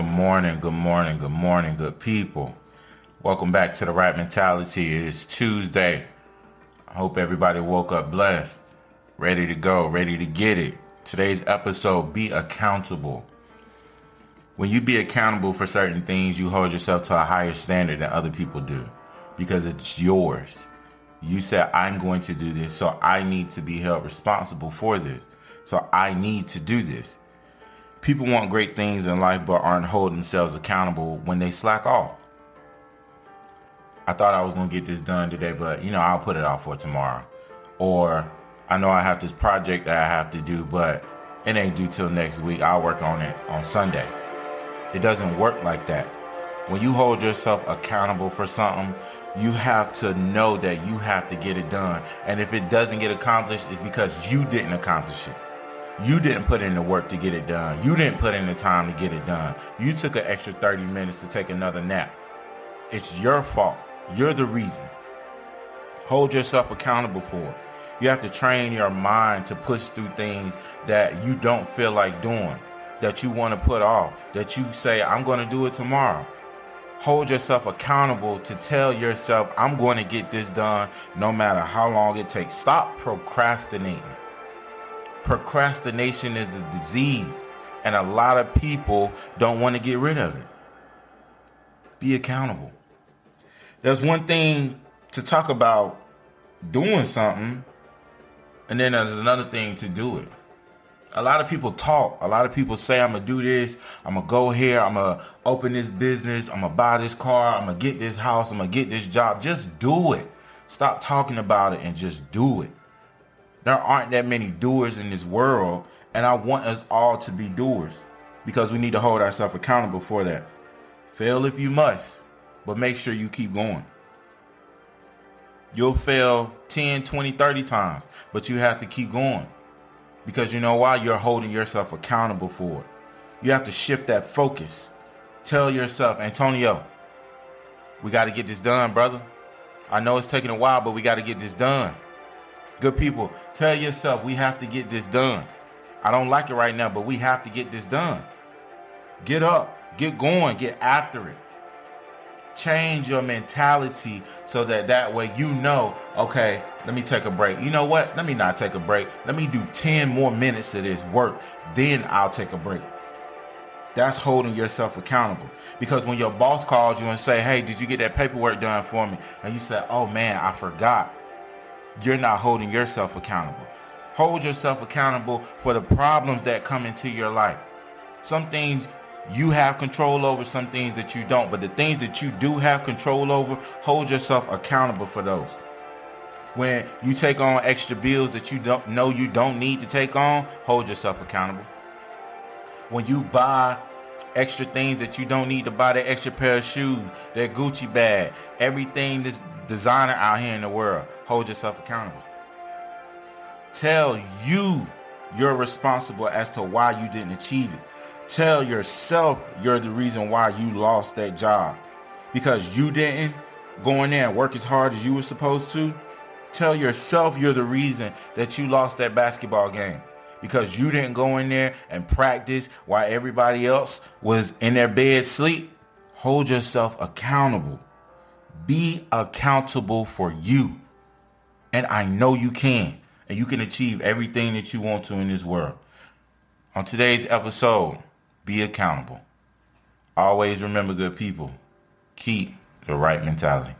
Good morning, good morning, good morning, good people. Welcome back to the right mentality. It is Tuesday. I hope everybody woke up blessed, ready to go, ready to get it. Today's episode, be accountable. When you be accountable for certain things, you hold yourself to a higher standard than other people do because it's yours. You said, I'm going to do this, so I need to be held responsible for this. So I need to do this people want great things in life but aren't holding themselves accountable when they slack off. I thought I was going to get this done today, but you know, I'll put it off for tomorrow. Or I know I have this project that I have to do, but it ain't due till next week. I'll work on it on Sunday. It doesn't work like that. When you hold yourself accountable for something, you have to know that you have to get it done. And if it doesn't get accomplished, it's because you didn't accomplish it. You didn't put in the work to get it done. You didn't put in the time to get it done. You took an extra 30 minutes to take another nap. It's your fault. You're the reason. Hold yourself accountable for it. You have to train your mind to push through things that you don't feel like doing, that you want to put off, that you say, I'm going to do it tomorrow. Hold yourself accountable to tell yourself, I'm going to get this done no matter how long it takes. Stop procrastinating. Procrastination is a disease, and a lot of people don't want to get rid of it. Be accountable. There's one thing to talk about doing something, and then there's another thing to do it. A lot of people talk. A lot of people say, I'm going to do this. I'm going to go here. I'm going to open this business. I'm going to buy this car. I'm going to get this house. I'm going to get this job. Just do it. Stop talking about it and just do it. There aren't that many doers in this world, and I want us all to be doers because we need to hold ourselves accountable for that. Fail if you must, but make sure you keep going. You'll fail 10, 20, 30 times, but you have to keep going because you know why? You're holding yourself accountable for it. You have to shift that focus. Tell yourself, Antonio, we got to get this done, brother. I know it's taking a while, but we got to get this done. Good people, tell yourself we have to get this done. I don't like it right now, but we have to get this done. Get up, get going, get after it. Change your mentality so that that way you know, okay, let me take a break. You know what? Let me not take a break. Let me do 10 more minutes of this work. Then I'll take a break. That's holding yourself accountable. Because when your boss calls you and say, hey, did you get that paperwork done for me? And you say, oh man, I forgot you're not holding yourself accountable. Hold yourself accountable for the problems that come into your life. Some things you have control over, some things that you don't. But the things that you do have control over, hold yourself accountable for those. When you take on extra bills that you don't know you don't need to take on, hold yourself accountable. When you buy extra things that you don't need to buy, that extra pair of shoes, that Gucci bag, everything that's designer out here in the world, hold yourself accountable. Tell you you're responsible as to why you didn't achieve it. Tell yourself you're the reason why you lost that job. Because you didn't go in there and work as hard as you were supposed to. Tell yourself you're the reason that you lost that basketball game. Because you didn't go in there and practice while everybody else was in their bed sleep. Hold yourself accountable. Be accountable for you. And I know you can. And you can achieve everything that you want to in this world. On today's episode, be accountable. Always remember, good people, keep the right mentality.